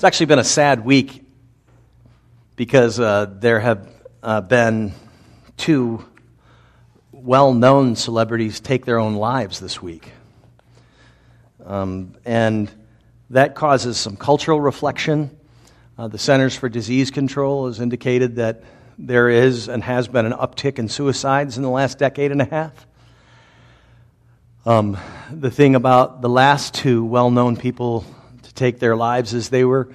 It's actually been a sad week because uh, there have uh, been two well known celebrities take their own lives this week. Um, and that causes some cultural reflection. Uh, the Centers for Disease Control has indicated that there is and has been an uptick in suicides in the last decade and a half. Um, the thing about the last two well known people to take their lives as they were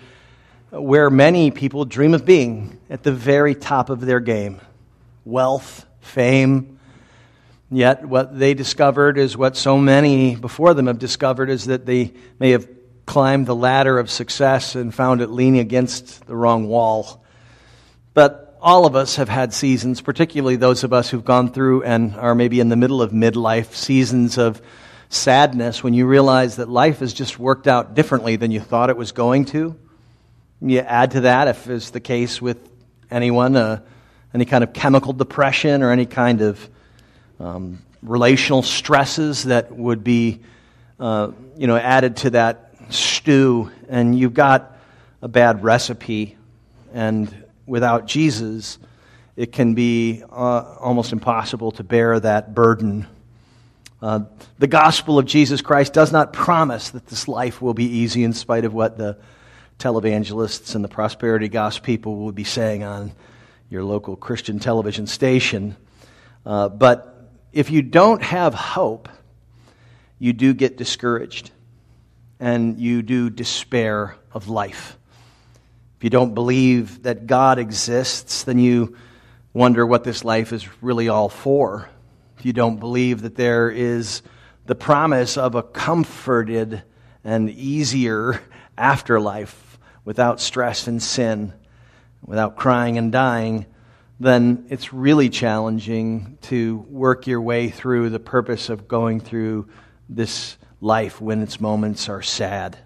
where many people dream of being at the very top of their game wealth, fame. Yet, what they discovered is what so many before them have discovered is that they may have climbed the ladder of success and found it leaning against the wrong wall. But all of us have had seasons, particularly those of us who've gone through and are maybe in the middle of midlife, seasons of sadness when you realize that life has just worked out differently than you thought it was going to. You add to that, if it's the case with anyone, uh, any kind of chemical depression or any kind of um, relational stresses that would be, uh, you know, added to that stew, and you've got a bad recipe. And without Jesus, it can be uh, almost impossible to bear that burden. Uh, the gospel of Jesus Christ does not promise that this life will be easy in spite of what the televangelists and the prosperity gospel people will be saying on your local Christian television station. Uh, but if you don't have hope, you do get discouraged and you do despair of life. If you don't believe that God exists, then you wonder what this life is really all for. If you don't believe that there is the promise of a comforted and easier afterlife without stress and sin, without crying and dying, then it's really challenging to work your way through the purpose of going through this life when its moments are sad.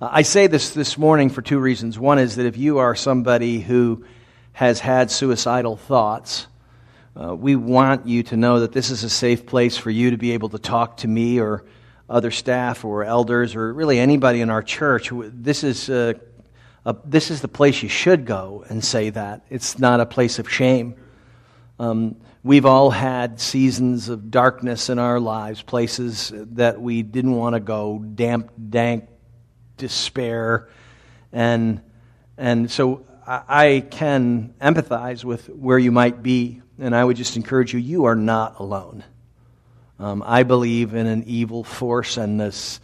I say this this morning for two reasons. One is that if you are somebody who has had suicidal thoughts, uh, we want you to know that this is a safe place for you to be able to talk to me or other staff or elders or really anybody in our church, this is, a, a, this is the place you should go and say that. It's not a place of shame. Um, we've all had seasons of darkness in our lives, places that we didn't want to go, damp, dank despair. And, and so I, I can empathize with where you might be. And I would just encourage you, you are not alone. Um, I believe in an evil force and this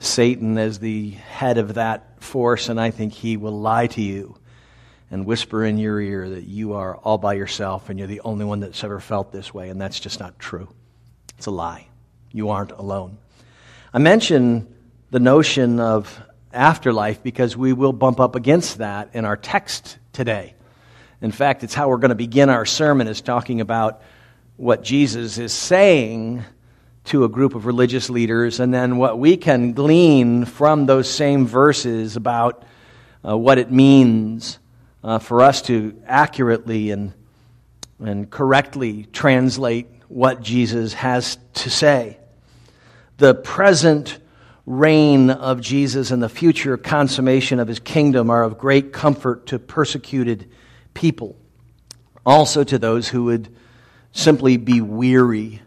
Satan as the head of that force, and I think he will lie to you and whisper in your ear that you are all by yourself and you're the only one that's ever felt this way, and that's just not true. It's a lie. You aren't alone. I mention the notion of afterlife because we will bump up against that in our text today. In fact, it's how we're going to begin our sermon is talking about what Jesus is saying to a group of religious leaders, and then what we can glean from those same verses about uh, what it means uh, for us to accurately and, and correctly translate what Jesus has to say. The present reign of Jesus and the future consummation of his kingdom are of great comfort to persecuted people, also to those who would simply be weary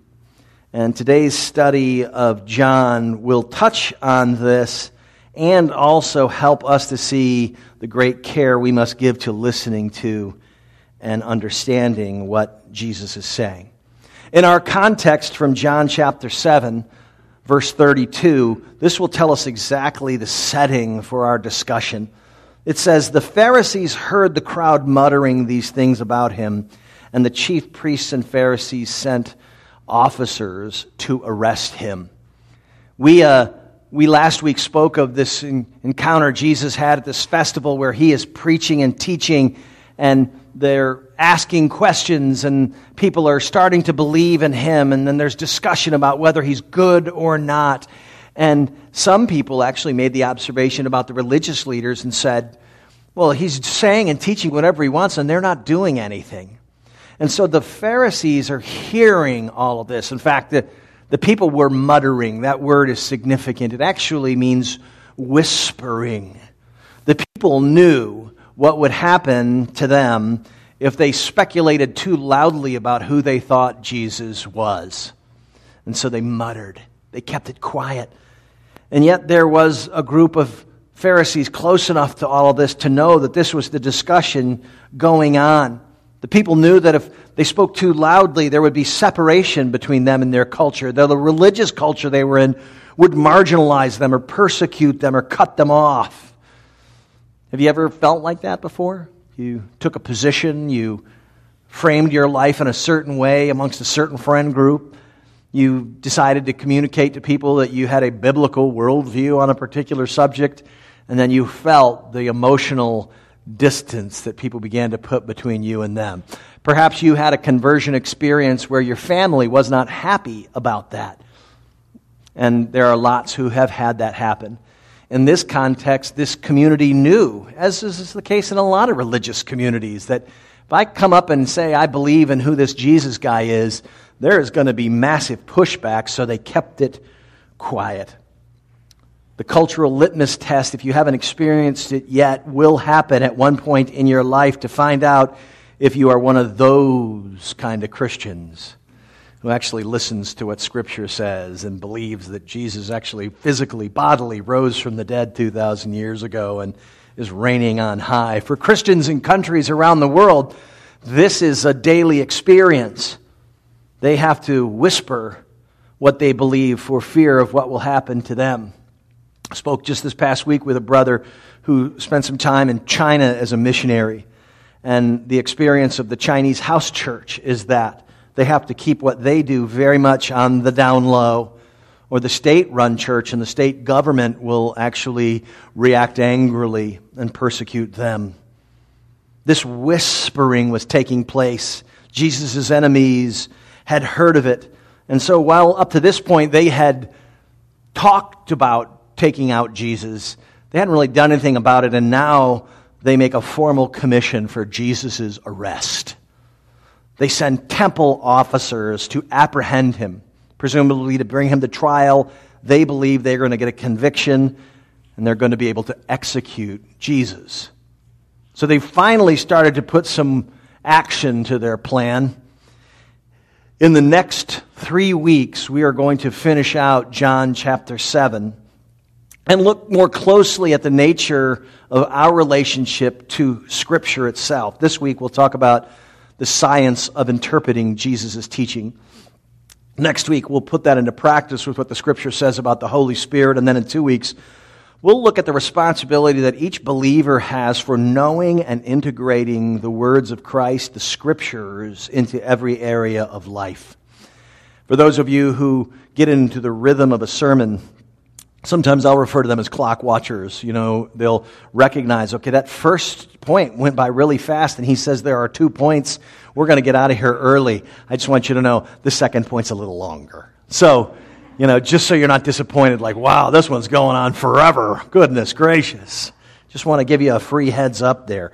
and today's study of John will touch on this and also help us to see the great care we must give to listening to and understanding what Jesus is saying. In our context from John chapter 7, verse 32, this will tell us exactly the setting for our discussion. It says, The Pharisees heard the crowd muttering these things about him, and the chief priests and Pharisees sent officers to arrest him. We, uh, we last week spoke of this encounter Jesus had at this festival where he is preaching and teaching, and they're asking questions, and people are starting to believe in him, and then there's discussion about whether he's good or not. And some people actually made the observation about the religious leaders and said, well, he's saying and teaching whatever he wants, and they're not doing anything. And so the Pharisees are hearing all of this. In fact, the, the people were muttering. That word is significant. It actually means whispering. The people knew what would happen to them if they speculated too loudly about who they thought Jesus was. And so they muttered, they kept it quiet. And yet there was a group of Pharisees close enough to all of this to know that this was the discussion going on. The people knew that if they spoke too loudly, there would be separation between them and their culture. The religious culture they were in would marginalize them or persecute them or cut them off. Have you ever felt like that before? You took a position, you framed your life in a certain way amongst a certain friend group. You decided to communicate to people that you had a biblical worldview on a particular subject, and then you felt the emotional distance that people began to put between you and them. Perhaps you had a conversion experience where your family was not happy about that. And there are lots who have had that happen. In this context, this community knew, as is the case in a lot of religious communities, that if I come up and say I believe in who this Jesus guy is, there is going to be massive pushback, so they kept it quiet. The cultural litmus test, if you haven't experienced it yet, will happen at one point in your life to find out if you are one of those kind of Christians who actually listens to what Scripture says and believes that Jesus actually physically, bodily rose from the dead 2,000 years ago and is reigning on high. For Christians in countries around the world, this is a daily experience. They have to whisper what they believe for fear of what will happen to them. I spoke just this past week with a brother who spent some time in China as a missionary. And the experience of the Chinese house church is that they have to keep what they do very much on the down low. Or the state run church and the state government will actually react angrily and persecute them. This whispering was taking place. Jesus' enemies had heard of it. And so, while up to this point they had talked about taking out Jesus. They hadn't really done anything about it, and now they make a formal commission for Jesus' arrest. They send temple officers to apprehend him, presumably to bring him to trial. They believe they're going to get a conviction and they're going to be able to execute Jesus. So they finally started to put some action to their plan. In the next three weeks, we are going to finish out John chapter 7 and look more closely at the nature of our relationship to Scripture itself. This week we'll talk about the science of interpreting Jesus' teaching. Next week we'll put that into practice with what the Scripture says about the Holy Spirit, and then in two weeks we'll look at the responsibility that each believer has for knowing and integrating the words of Christ, the Scriptures, into every area of life. For those of you who get into the rhythm of a sermon, Sometimes I'll refer to them as clock watchers. You know, they'll recognize, okay, that first point went by really fast, and he says there are two points. We're going to get out of here early. I just want you to know the second point's a little longer. So, you know, just so you're not disappointed, like, wow, this one's going on forever. Goodness gracious. Just want to give you a free heads up there.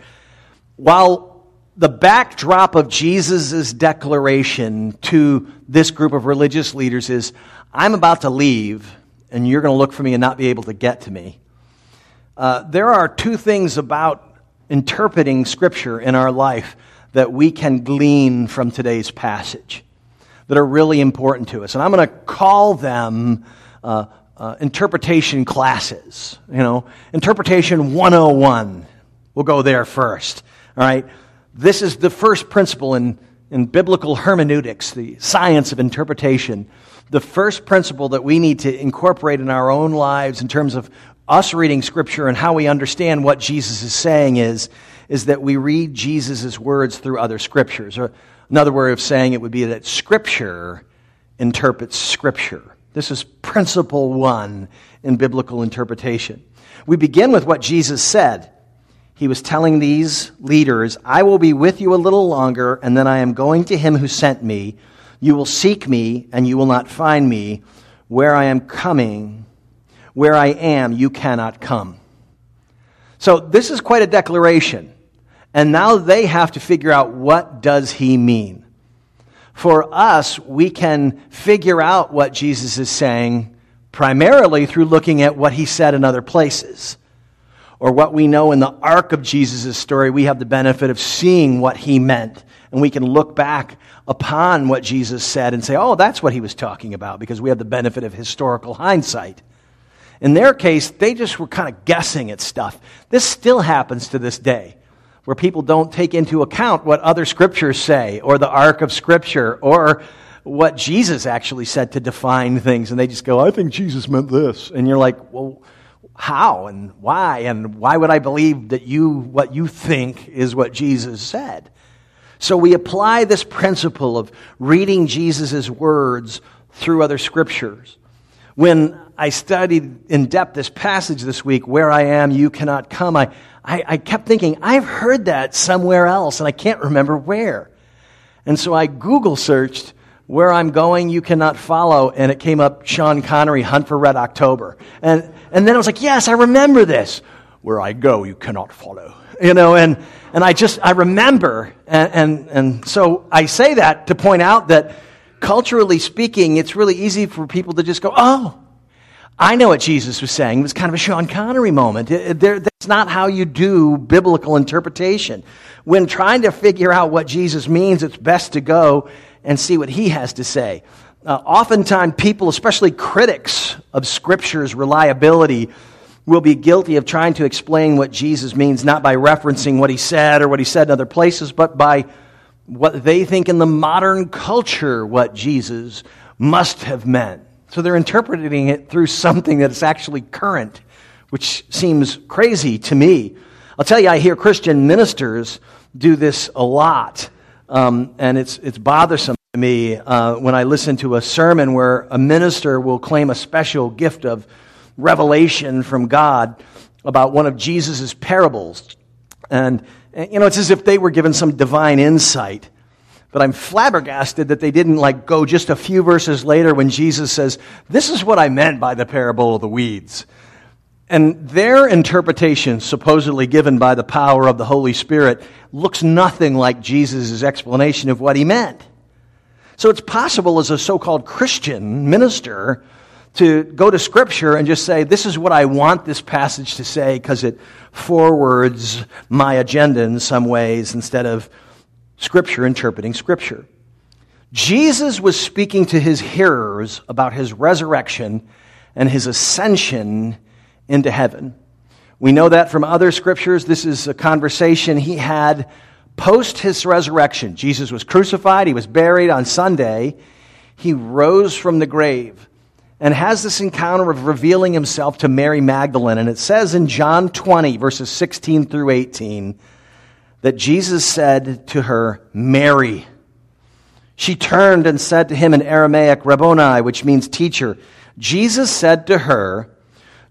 While the backdrop of Jesus' declaration to this group of religious leaders is, I'm about to leave and you're going to look for me and not be able to get to me. Uh, there are two things about interpreting Scripture in our life that we can glean from today's passage that are really important to us. And I'm going to call them uh, uh, interpretation classes. You know, interpretation 101. We'll go there first. All right. This is the first principle in, in biblical hermeneutics, the science of interpretation the first principle that we need to incorporate in our own lives in terms of us reading Scripture and how we understand what Jesus is saying is, is that we read Jesus' words through other Scriptures. Or another way of saying it would be that Scripture interprets Scripture. This is principle one in biblical interpretation. We begin with what Jesus said. He was telling these leaders, I will be with you a little longer, and then I am going to him who sent me. You will seek me, and you will not find me. Where I am coming, where I am, you cannot come. So this is quite a declaration. And now they have to figure out what does he mean. For us, we can figure out what Jesus is saying primarily through looking at what he said in other places. or what we know in the arc of Jesus' story, we have the benefit of seeing what he meant. And we can look back upon what Jesus said and say, oh, that's what he was talking about, because we have the benefit of historical hindsight. In their case, they just were kind of guessing at stuff. This still happens to this day, where people don't take into account what other scriptures say, or the arc of scripture, or what Jesus actually said to define things. And they just go, I think Jesus meant this. And you're like, well, how and why and why would I believe that you what you think is what Jesus said? So we apply this principle of reading Jesus' words through other scriptures. When I studied in depth this passage this week, where I am, you cannot come, I, I, I kept thinking, I've heard that somewhere else, and I can't remember where. And so I Google searched where I'm going, you cannot follow. And it came up Sean Connery, Hunt for Red October. And, and then I was like, yes, I remember this. Where I go, you cannot follow. You know, and, and I just, I remember. And, and, and so I say that to point out that culturally speaking, it's really easy for people to just go, oh, I know what Jesus was saying. It was kind of a Sean Connery moment. It, that's not how you do biblical interpretation. When trying to figure out what Jesus means, it's best to go and see what he has to say. Uh, oftentimes, people, especially critics of Scripture's reliability, will be guilty of trying to explain what Jesus means, not by referencing what he said or what he said in other places, but by what they think in the modern culture what Jesus must have meant. So they're interpreting it through something that is actually current, which seems crazy to me. I'll tell you, I hear Christian ministers do this a lot. Um, and it's, it's bothersome to me uh, when I listen to a sermon where a minister will claim a special gift of revelation from God about one of Jesus' parables. And, you know, it's as if they were given some divine insight. But I'm flabbergasted that they didn't like go just a few verses later when Jesus says, This is what I meant by the parable of the weeds. And their interpretation, supposedly given by the power of the Holy Spirit, looks nothing like Jesus' explanation of what he meant. So it's possible as a so called Christian minister to go to Scripture and just say, This is what I want this passage to say because it forwards my agenda in some ways instead of Scripture interpreting Scripture. Jesus was speaking to his hearers about his resurrection and his ascension into heaven. We know that from other scriptures. This is a conversation he had post his resurrection. Jesus was crucified, he was buried on Sunday, he rose from the grave and has this encounter of revealing himself to Mary Magdalene. And it says in John 20, verses 16 through 18, that Jesus said to her, Mary. She turned and said to him in Aramaic, Rabboni, which means teacher. Jesus said to her,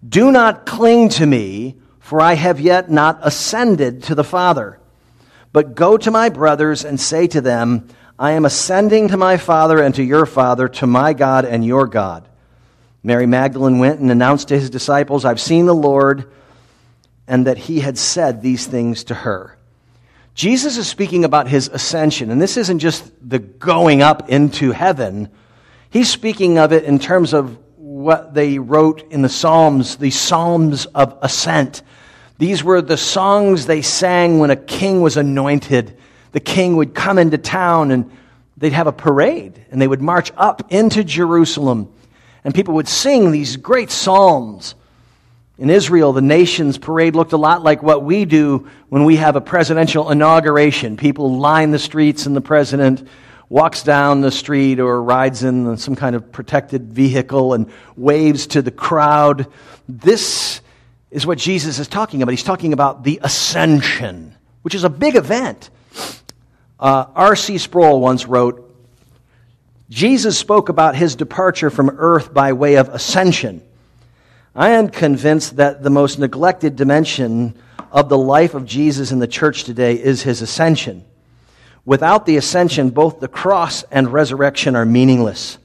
do not cling to me, for I have yet not ascended to the Father. But go to my brothers and say to them, I am ascending to my Father and to your Father, to my God and your God. Mary Magdalene went and announced to his disciples, I've seen the Lord, and that he had said these things to her. Jesus is speaking about his ascension, and this isn't just the going up into heaven. He's speaking of it in terms of what they wrote in the Psalms, the Psalms of Ascent. These were the songs they sang when a king was anointed. The king would come into town and they'd have a parade and they would march up into Jerusalem and people would sing these great psalms. In Israel, the nation's parade looked a lot like what we do when we have a presidential inauguration. People line the streets and the president walks down the street or rides in some kind of protected vehicle and waves to the crowd. This is what Jesus is talking about. He's talking about the ascension, which is a big event. Uh, R.C. Sproul once wrote Jesus spoke about his departure from earth by way of ascension. I am convinced that the most neglected dimension of the life of Jesus in the church today is his ascension. Without the ascension, both the cross and resurrection are meaningless.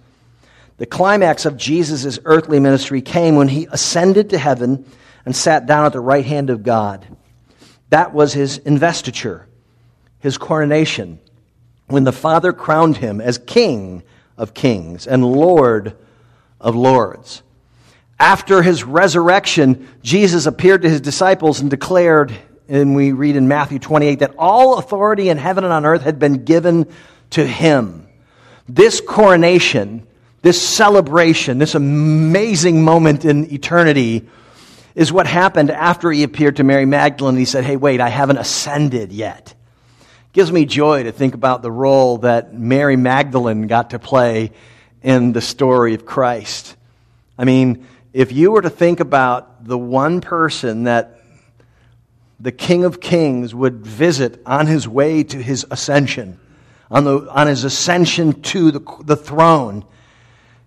The climax of Jesus' earthly ministry came when he ascended to heaven and sat down at the right hand of God. That was his investiture, his coronation, when the Father crowned him as King of kings and Lord of lords. After his resurrection, Jesus appeared to his disciples and declared, and we read in Matthew 28, that all authority in heaven and on earth had been given to him. This coronation, this celebration, this amazing moment in eternity is what happened after he appeared to Mary Magdalene. He said, Hey, wait, I haven't ascended yet. It gives me joy to think about the role that Mary Magdalene got to play in the story of Christ. I mean, if you were to think about the one person that the King of Kings would visit on his way to his ascension, on, the, on his ascension to the, the throne,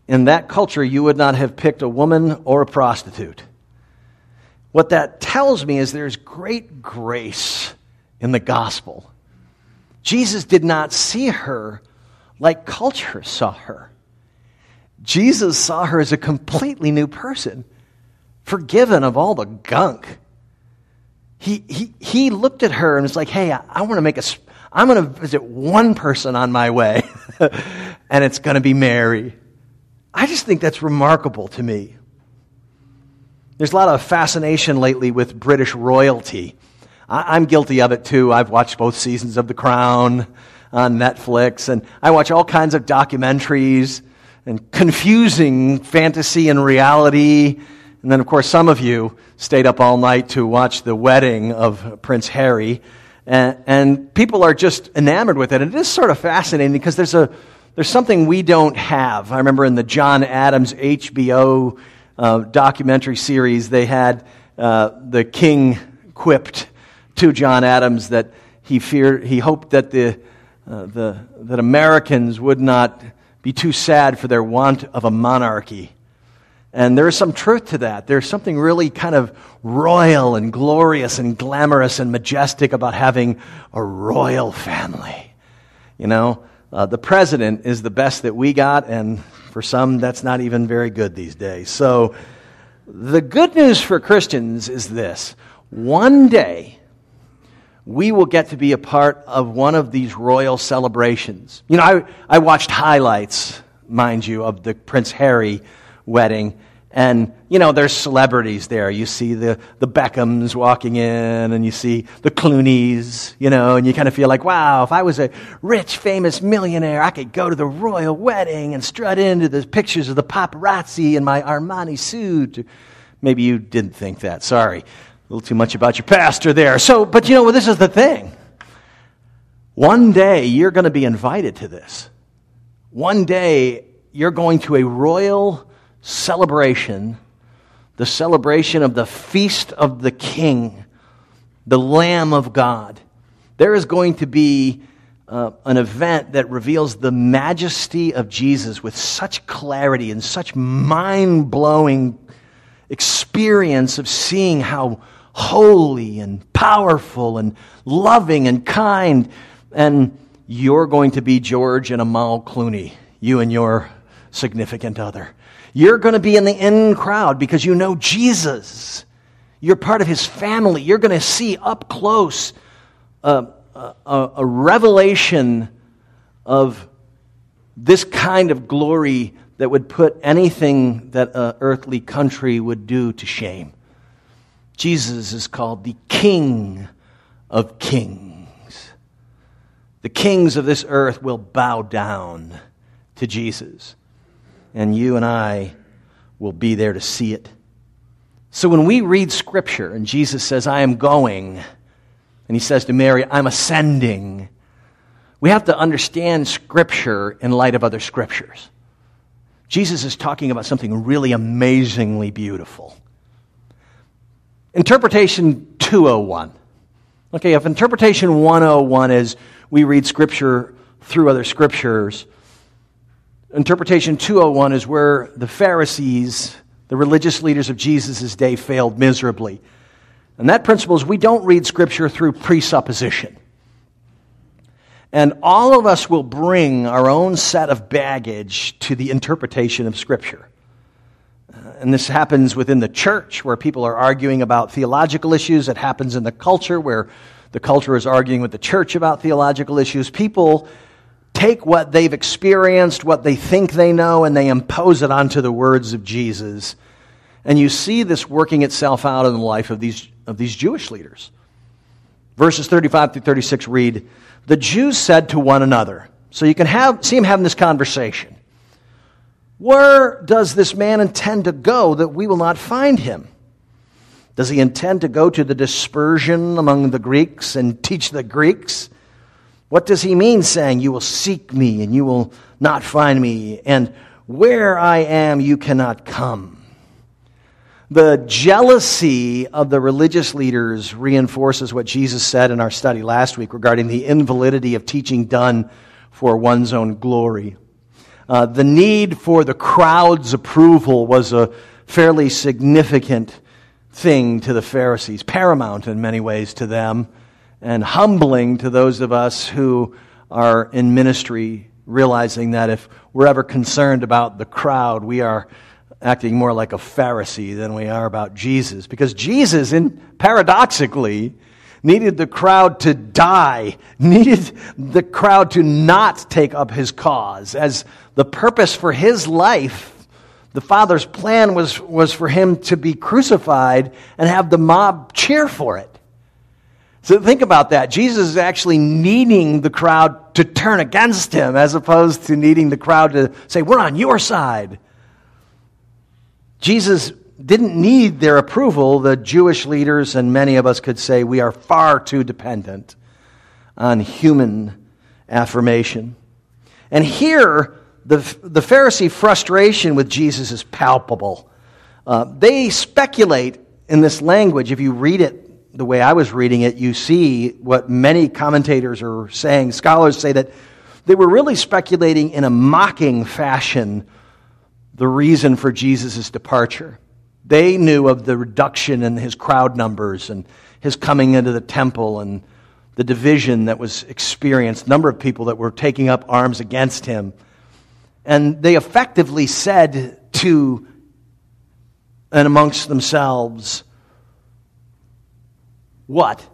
in that culture, you would not have picked a woman or a prostitute. What that tells me is there's great grace in the gospel. Jesus did not see her like culture saw her. Jesus saw her as a completely new person, forgiven of all the gunk. He, he, he looked at her and was like, hey, I, I want to make a, I'm going to visit one person on my way, and it's going to be Mary. I just think that's remarkable to me. There's a lot of fascination lately with British royalty. I, am guilty of it too. I've watched both seasons of The Crown on Netflix, and I watch all kinds of documentaries and confusing fantasy and reality. And then, of course, some of you stayed up all night to watch the wedding of Prince Harry. And, and people are just enamored with it. And it is sort of fascinating because there's, a, there's something we don't have. I remember in the John Adams HBO uh, documentary series, they had uh, the king quipped to John Adams that he feared, he hoped that the, uh, the that Americans would not be too sad for their want of a monarchy. And there is some truth to that. There's something really kind of royal and glorious and glamorous and majestic about having a royal family. You know, uh, the president is the best that we got, and for some, that's not even very good these days. So, the good news for Christians is this one day, we will get to be a part of one of these royal celebrations. You know, I, I watched highlights, mind you, of the Prince Harry wedding. And, you know, there's celebrities there. You see the, the Beckhams walking in, and you see the Clooneys, you know, and you kind of feel like, wow, if I was a rich, famous millionaire, I could go to the royal wedding and strut into the pictures of the paparazzi in my Armani suit. Maybe you didn't think that. Sorry little too much about your pastor there. So, but you know, this is the thing. One day you're going to be invited to this. One day you're going to a royal celebration, the celebration of the feast of the King, the Lamb of God. There is going to be uh, an event that reveals the majesty of Jesus with such clarity and such mind blowing experience of seeing how holy and powerful and loving and kind. And you're going to be George and Amal Clooney, you and your significant other. You're going to be in the in crowd because you know Jesus. You're part of his family. You're going to see up close a, a, a revelation of this kind of glory that would put anything that an earthly country would do to shame. Jesus is called the King of Kings. The kings of this earth will bow down to Jesus, and you and I will be there to see it. So when we read Scripture and Jesus says, I am going, and he says to Mary, I'm ascending, we have to understand Scripture in light of other Scriptures. Jesus is talking about something really amazingly beautiful. Interpretation 201. Okay, if interpretation 101 is we read scripture through other scriptures, interpretation 201 is where the Pharisees, the religious leaders of Jesus' day, failed miserably. And that principle is we don't read scripture through presupposition. And all of us will bring our own set of baggage to the interpretation of scripture and this happens within the church where people are arguing about theological issues. It happens in the culture where the culture is arguing with the church about theological issues. People take what they've experienced, what they think they know, and they impose it onto the words of Jesus. And you see this working itself out in the life of these, of these Jewish leaders. Verses 35 through 36 read The Jews said to one another, so you can have, see them having this conversation. Where does this man intend to go that we will not find him? Does he intend to go to the dispersion among the Greeks and teach the Greeks? What does he mean saying, You will seek me and you will not find me, and where I am you cannot come? The jealousy of the religious leaders reinforces what Jesus said in our study last week regarding the invalidity of teaching done for one's own glory. Uh, the need for the crowd's approval was a fairly significant thing to the Pharisees, paramount in many ways to them, and humbling to those of us who are in ministry, realizing that if we're ever concerned about the crowd, we are acting more like a Pharisee than we are about Jesus. Because Jesus, in, paradoxically, needed the crowd to die, needed the crowd to not take up his cause as the purpose for his life the Father's plan was, was for him to be crucified and have the mob cheer for it. So think about that. Jesus is actually needing the crowd to turn against him as opposed to needing the crowd to say, We're on your side. Jesus didn't need their approval. The Jewish leaders and many of us could say we are far too dependent on human affirmation. And here, the, the Pharisee frustration with Jesus is palpable. Uh, they speculate in this language. If you read it the way I was reading it, you see what many commentators are saying. Scholars say that they were really speculating in a mocking fashion the reason for Jesus' departure. They knew of the reduction in his crowd numbers and his coming into the temple and the division that was experienced, number of people that were taking up arms against him. And they effectively said to and amongst themselves, What?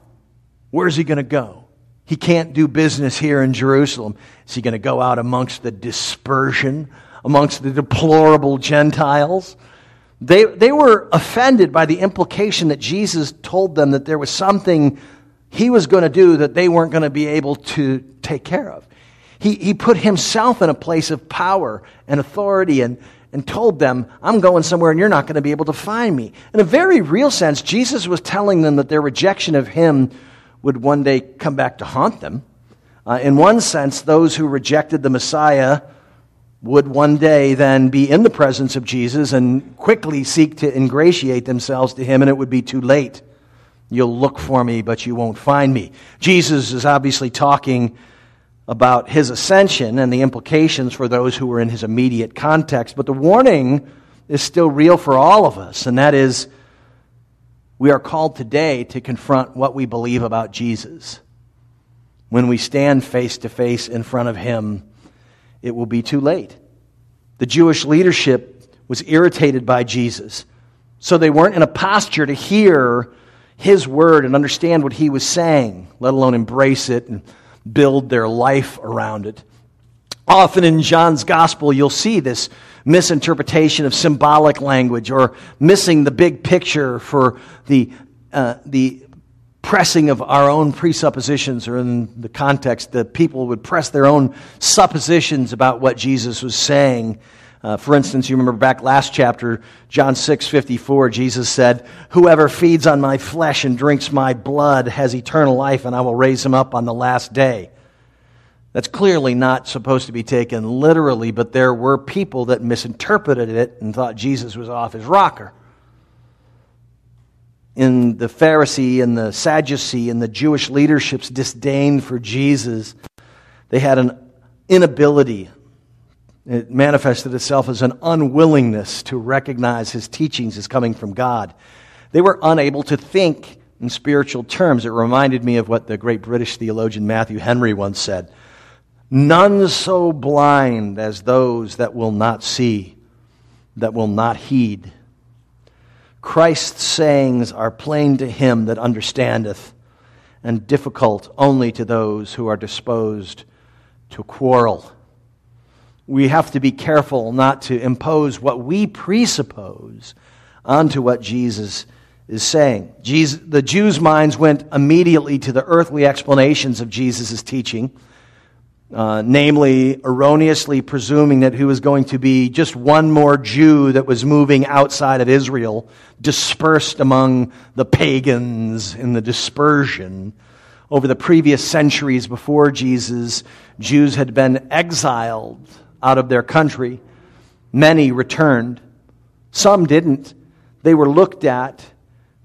Where's he going to go? He can't do business here in Jerusalem. Is he going to go out amongst the dispersion, amongst the deplorable Gentiles? They, they were offended by the implication that Jesus told them that there was something he was going to do that they weren't going to be able to take care of. He, he put himself in a place of power and authority and, and told them, I'm going somewhere and you're not going to be able to find me. In a very real sense, Jesus was telling them that their rejection of him would one day come back to haunt them. Uh, in one sense, those who rejected the Messiah would one day then be in the presence of Jesus and quickly seek to ingratiate themselves to him, and it would be too late. You'll look for me, but you won't find me. Jesus is obviously talking about his ascension and the implications for those who were in his immediate context. But the warning is still real for all of us, and that is we are called today to confront what we believe about Jesus. When we stand face to face in front of him, it will be too late. The Jewish leadership was irritated by Jesus, so they weren't in a posture to hear his word and understand what he was saying, let alone embrace it and build their life around it. Often in John's gospel, you'll see this misinterpretation of symbolic language or missing the big picture for the, uh, the pressing of our own presuppositions, or in the context, the people would press their own suppositions about what Jesus was saying. Uh, for instance, you remember back last chapter, John 6 54, Jesus said, Whoever feeds on my flesh and drinks my blood has eternal life, and I will raise him up on the last day. That's clearly not supposed to be taken literally, but there were people that misinterpreted it and thought Jesus was off his rocker. In the Pharisee and the Sadducee and the Jewish leadership's disdain for Jesus, they had an inability, it manifested itself as an unwillingness to recognize his teachings as coming from God. They were unable to think in spiritual terms. It reminded me of what the great British theologian Matthew Henry once said None so blind as those that will not see, that will not heed. Christ's sayings are plain to him that understandeth, and difficult only to those who are disposed to quarrel we have to be careful not to impose what we presuppose onto what Jesus is saying. Jesus, the Jews' minds went immediately to the earthly explanations of Jesus' teaching, uh, namely, erroneously presuming that he was going to be just one more Jew that was moving outside of Israel, dispersed among the pagans in the dispersion. Over the previous centuries before Jesus, Jews had been exiled out of their country. Many returned. Some didn't. They were looked at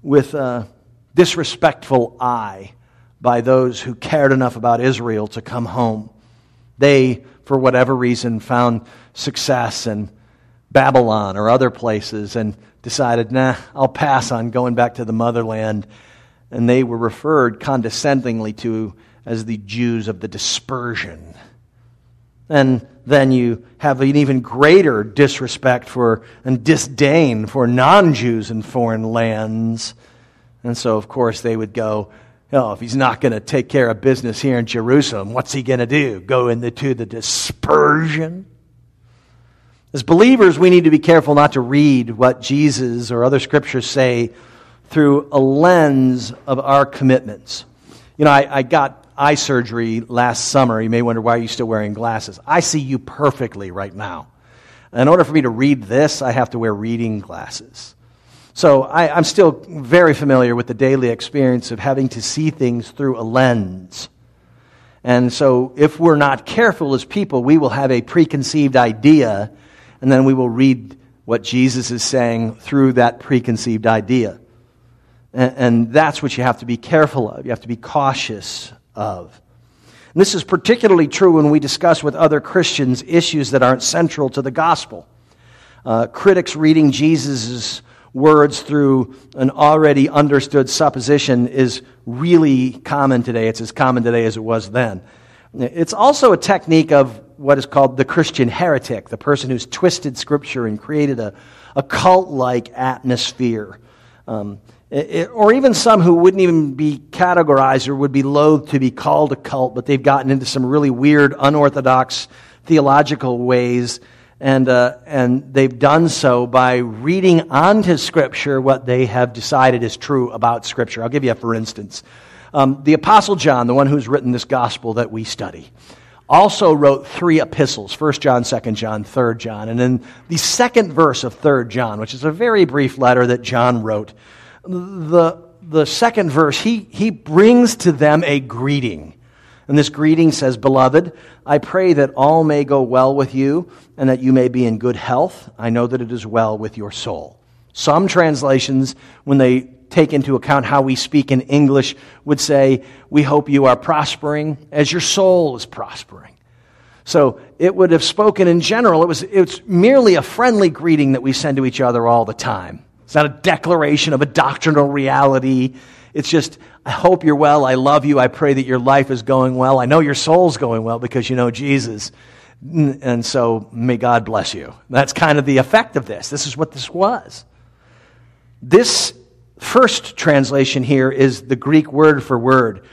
with a disrespectful eye by those who cared enough about Israel to come home. They, for whatever reason, found success in Babylon or other places and decided, nah, I'll pass on going back to the motherland. And they were referred condescendingly to as the Jews of the dispersion. And then you have an even greater disrespect for and disdain for non Jews in foreign lands. And so, of course, they would go, oh, if he's not going to take care of business here in Jerusalem, what's he going to do? Go into the dispersion? As believers, we need to be careful not to read what Jesus or other scriptures say through a lens of our commitments. You know, I, I got eye surgery last summer. You may wonder why are you still wearing glasses. I see you perfectly right now. In order for me to read this, I have to wear reading glasses. So I, am still very familiar with the daily experience of having to see things through a lens. And so if we're not careful as people, we will have a preconceived idea, and then we will read what Jesus is saying through that preconceived idea. And, and that's what you have to be careful of. You have to be cautious of. And this is particularly true when we discuss with other Christians issues that aren't central to the gospel. Uh, critics reading Jesus' words through an already understood supposition is really common today. It's as common today as it was then. It's also a technique of what is called the Christian heretic, the person who's twisted Scripture and created a, a cult like atmosphere. Um, or even some who wouldn't even be categorized or would be loath to be called a cult, but they've gotten into some really weird, unorthodox theological ways, and, uh, and they've done so by reading onto Scripture what they have decided is true about Scripture. I'll give you a for instance. Um, the Apostle John, the one who's written this gospel that we study, also wrote three epistles 1 John, 2 John, 3 John. And in the second verse of 3 John, which is a very brief letter that John wrote, the, the second verse, he, he brings to them a greeting. And this greeting says, Beloved, I pray that all may go well with you and that you may be in good health. I know that it is well with your soul. Some translations, when they take into account how we speak in English, would say, We hope you are prospering as your soul is prospering. So it would have spoken in general, it was, it's merely a friendly greeting that we send to each other all the time. It's not a declaration of a doctrinal reality. It's just, I hope you're well. I love you. I pray that your life is going well. I know your soul's going well because you know Jesus. And so may God bless you. That's kind of the effect of this. This is what this was. This first translation here is the Greek word for word.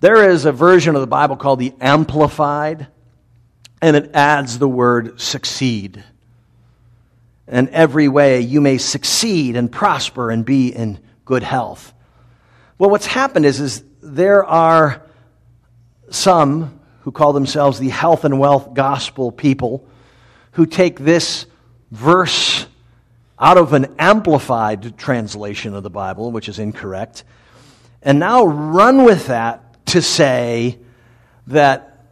There is a version of the Bible called the Amplified, and it adds the word succeed in every way you may succeed and prosper and be in good health. Well, what's happened is, is there are some who call themselves the health and wealth gospel people who take this verse out of an amplified translation of the Bible, which is incorrect, and now run with that to say that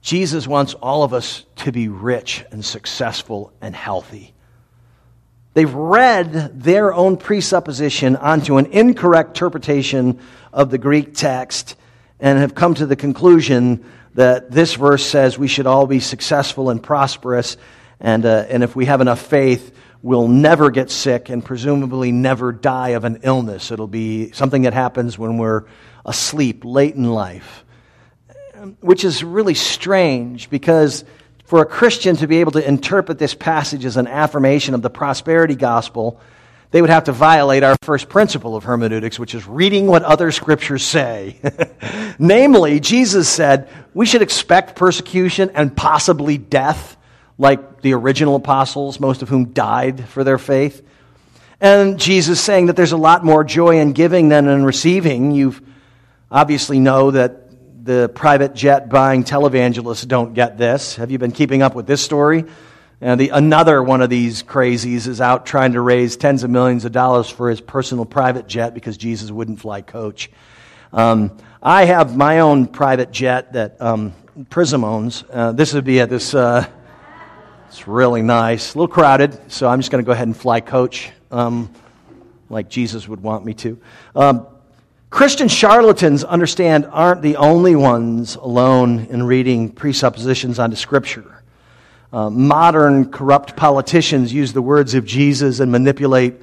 Jesus wants all of us to be rich and successful and healthy. They've read their own presupposition onto an incorrect interpretation of the Greek text and have come to the conclusion that this verse says we should all be successful and prosperous, and, uh, and if we have enough faith, we'll never get sick and presumably never die of an illness. It'll be something that happens when we're asleep late in life, which is really strange because for a Christian to be able to interpret this passage as an affirmation of the prosperity gospel, they would have to violate our first principle of hermeneutics, which is reading what other scriptures say. Namely, Jesus said we should expect persecution and possibly death, like the original apostles, most of whom died for their faith. And Jesus saying that there's a lot more joy in giving than in receiving. You obviously know that the private jet buying televangelists don't get this. Have you been keeping up with this story? And the, another one of these crazies is out trying to raise tens of millions of dollars for his personal private jet because Jesus wouldn't fly coach. Um, I have my own private jet that um, Prism owns. Uh, this would be at this. Uh, it's really nice, a little crowded, so I'm just going to go ahead and fly coach, um, like Jesus would want me to. Um, Christian charlatans, understand, aren't the only ones alone in reading presuppositions onto Scripture. Uh, modern corrupt politicians use the words of Jesus and manipulate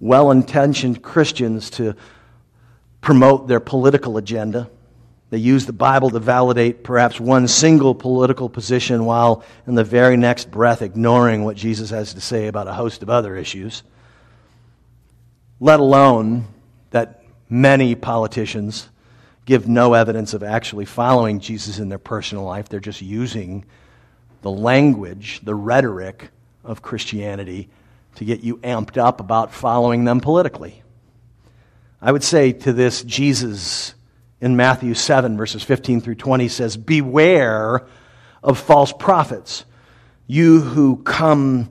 well intentioned Christians to promote their political agenda. They use the Bible to validate perhaps one single political position while in the very next breath ignoring what Jesus has to say about a host of other issues. Let alone that many politicians give no evidence of actually following Jesus in their personal life. They're just using the language, the rhetoric of Christianity to get you amped up about following them politically. I would say to this, Jesus in Matthew 7, verses 15 through 20 says, Beware of false prophets, you who come,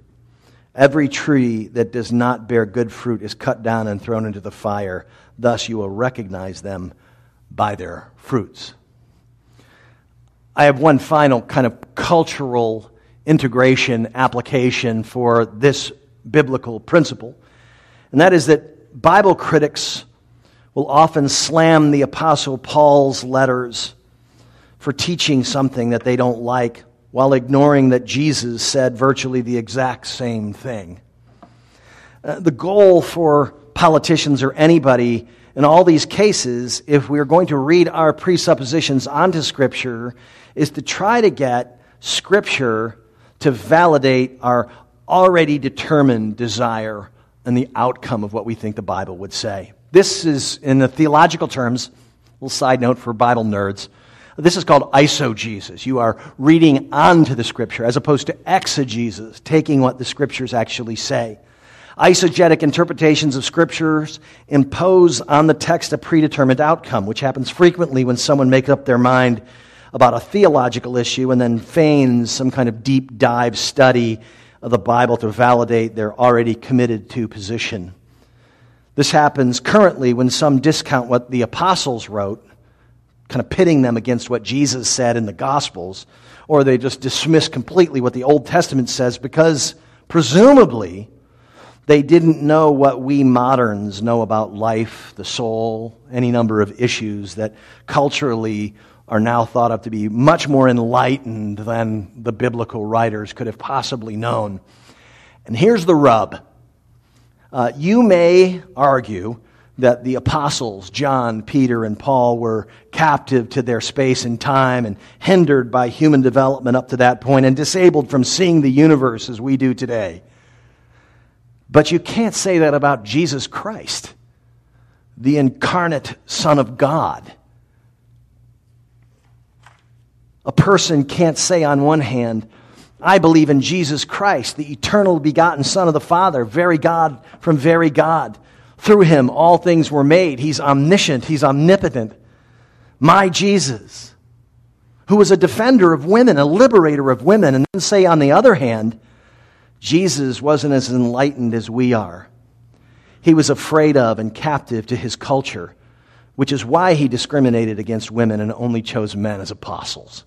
Every tree that does not bear good fruit is cut down and thrown into the fire. Thus, you will recognize them by their fruits. I have one final kind of cultural integration application for this biblical principle, and that is that Bible critics will often slam the Apostle Paul's letters for teaching something that they don't like while ignoring that Jesus said virtually the exact same thing. Uh, the goal for politicians or anybody in all these cases, if we're going to read our presuppositions onto Scripture, is to try to get Scripture to validate our already determined desire and the outcome of what we think the Bible would say. This is, in the theological terms, a little side note for Bible nerds. This is called eisegesis. You are reading onto the scripture as opposed to exegesis, taking what the scriptures actually say. Eisegetic interpretations of scriptures impose on the text a predetermined outcome, which happens frequently when someone makes up their mind about a theological issue and then feigns some kind of deep dive study of the Bible to validate their already committed to position. This happens currently when some discount what the apostles wrote kind of pitting them against what Jesus said in the Gospels, or they just dismiss completely what the Old Testament says because presumably they didn't know what we moderns know about life, the soul, any number of issues that culturally are now thought of to be much more enlightened than the biblical writers could have possibly known. And here's the rub. Uh, you may argue that the apostles, John, Peter, and Paul, were captive to their space and time and hindered by human development up to that point and disabled from seeing the universe as we do today. But you can't say that about Jesus Christ, the incarnate Son of God. A person can't say, on one hand, I believe in Jesus Christ, the eternal begotten Son of the Father, very God from very God. Through him, all things were made. He's omniscient, he's omnipotent. My Jesus, who was a defender of women, a liberator of women. And then say, on the other hand, Jesus wasn't as enlightened as we are. He was afraid of and captive to his culture, which is why he discriminated against women and only chose men as apostles.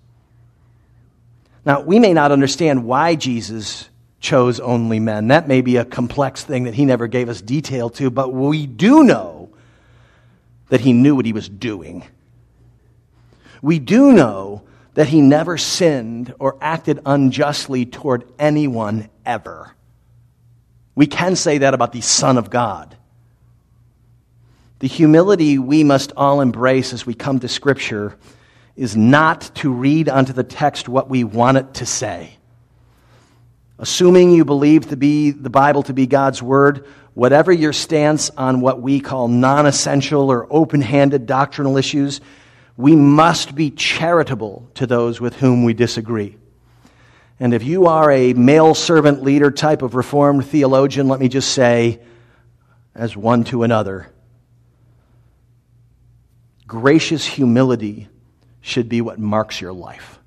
Now, we may not understand why Jesus chose only men. That may be a complex thing that he never gave us detail to, but we do know that he knew what he was doing. We do know that he never sinned or acted unjustly toward anyone ever. We can say that about the Son of God. The humility we must all embrace as we come to Scripture is not to read onto the text what we want it to say. Assuming you believe to be the Bible to be God's Word, whatever your stance on what we call non essential or open handed doctrinal issues, we must be charitable to those with whom we disagree. And if you are a male servant leader type of Reformed theologian, let me just say, as one to another, gracious humility should be what marks your life.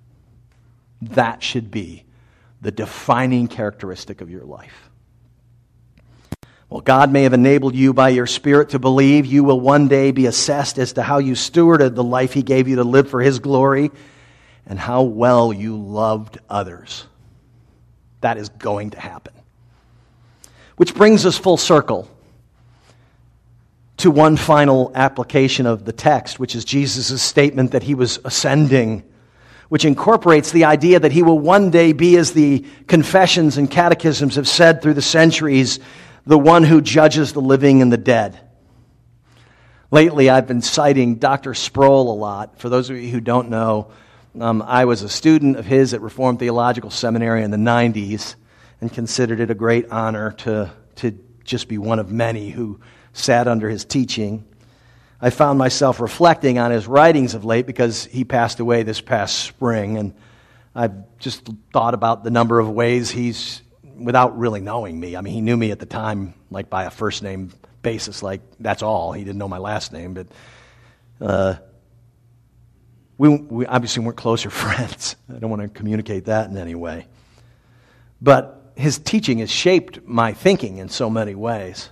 That should be the defining characteristic of your life. Well, God may have enabled you by your Spirit to believe you will one day be assessed as to how you stewarded the life He gave you to live for His glory and how well you loved others. That is going to happen. Which brings us full circle to one final application of the text, which is Jesus' statement that he was ascending, which incorporates the idea that he will one day be, as the confessions and catechisms have said through the centuries, the one who judges the living and the dead. Lately, I've been citing Dr. Sproul a lot. For those of you who don't know, um, I was a student of his at Reformed Theological Seminary in the 90s and considered it a great honor to, to just be one of many who sat under his teaching. I found myself reflecting on his writings of late because he passed away this past spring, and I've just thought about the number of ways he's, without really knowing me, I mean, he knew me at the time, like by a first name basis, like that's all. He didn't know my last name, but uh, we, we obviously weren't closer friends. I don't want to communicate that in any way. But his teaching has shaped my thinking in so many ways.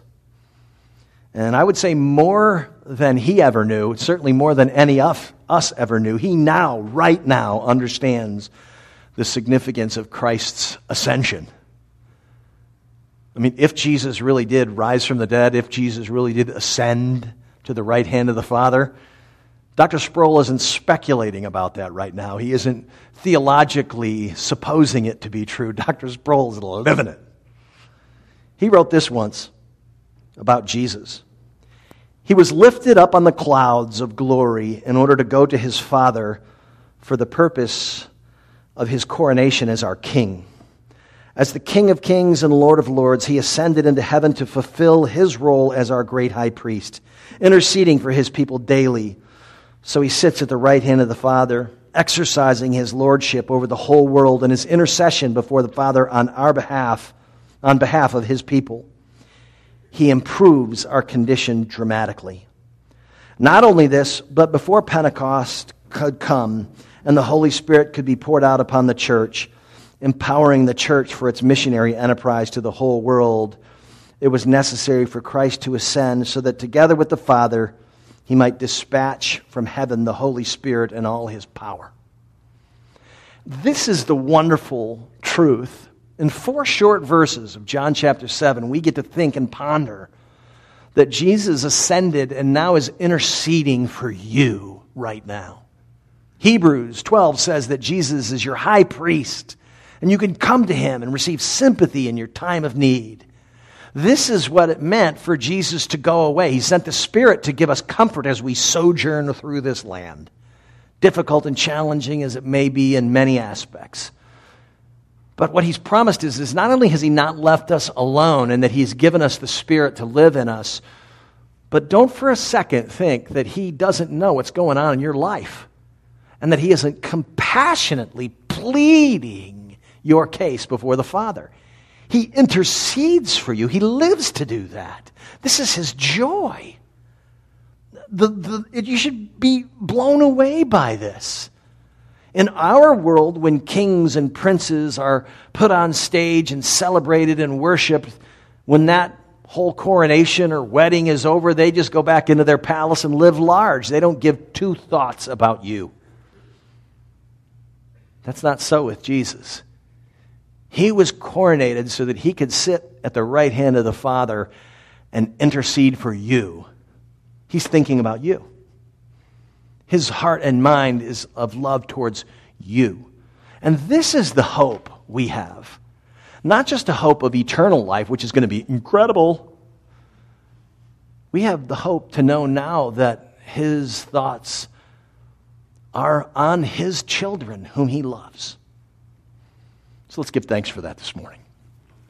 And I would say more than he ever knew, certainly more than any of us ever knew, he now, right now, understands the significance of Christ's ascension. I mean, if Jesus really did rise from the dead, if Jesus really did ascend to the right hand of the Father, Dr. Sproul isn't speculating about that right now. He isn't theologically supposing it to be true. Dr. Sproul is living it. He wrote this once about Jesus. He was lifted up on the clouds of glory in order to go to his Father for the purpose of his coronation as our King. As the King of kings and Lord of lords, he ascended into heaven to fulfill his role as our great high priest, interceding for his people daily so he sits at the right hand of the Father, exercising his lordship over the whole world and his intercession before the Father on our behalf, on behalf of his people. He improves our condition dramatically. Not only this, but before Pentecost could come and the Holy Spirit could be poured out upon the church, empowering the church for its missionary enterprise to the whole world, it was necessary for Christ to ascend so that together with the Father, he might dispatch from heaven the Holy Spirit and all his power. This is the wonderful truth. In four short verses of John chapter 7, we get to think and ponder that Jesus ascended and now is interceding for you right now. Hebrews 12 says that Jesus is your high priest, and you can come to him and receive sympathy in your time of need. This is what it meant for Jesus to go away. He sent the Spirit to give us comfort as we sojourn through this land, difficult and challenging as it may be in many aspects. But what he's promised is, is not only has he not left us alone and that he's given us the Spirit to live in us, but don't for a second think that he doesn't know what's going on in your life and that he isn't compassionately pleading your case before the Father. He intercedes for you. He lives to do that. This is his joy. The, the, you should be blown away by this. In our world, when kings and princes are put on stage and celebrated and worshiped, when that whole coronation or wedding is over, they just go back into their palace and live large. They don't give two thoughts about you. That's not so with Jesus. He was coronated so that he could sit at the right hand of the Father and intercede for you. He's thinking about you. His heart and mind is of love towards you. And this is the hope we have. Not just a hope of eternal life, which is going to be incredible. we have the hope to know now that his thoughts are on his children whom he loves. So let's give thanks for that this morning.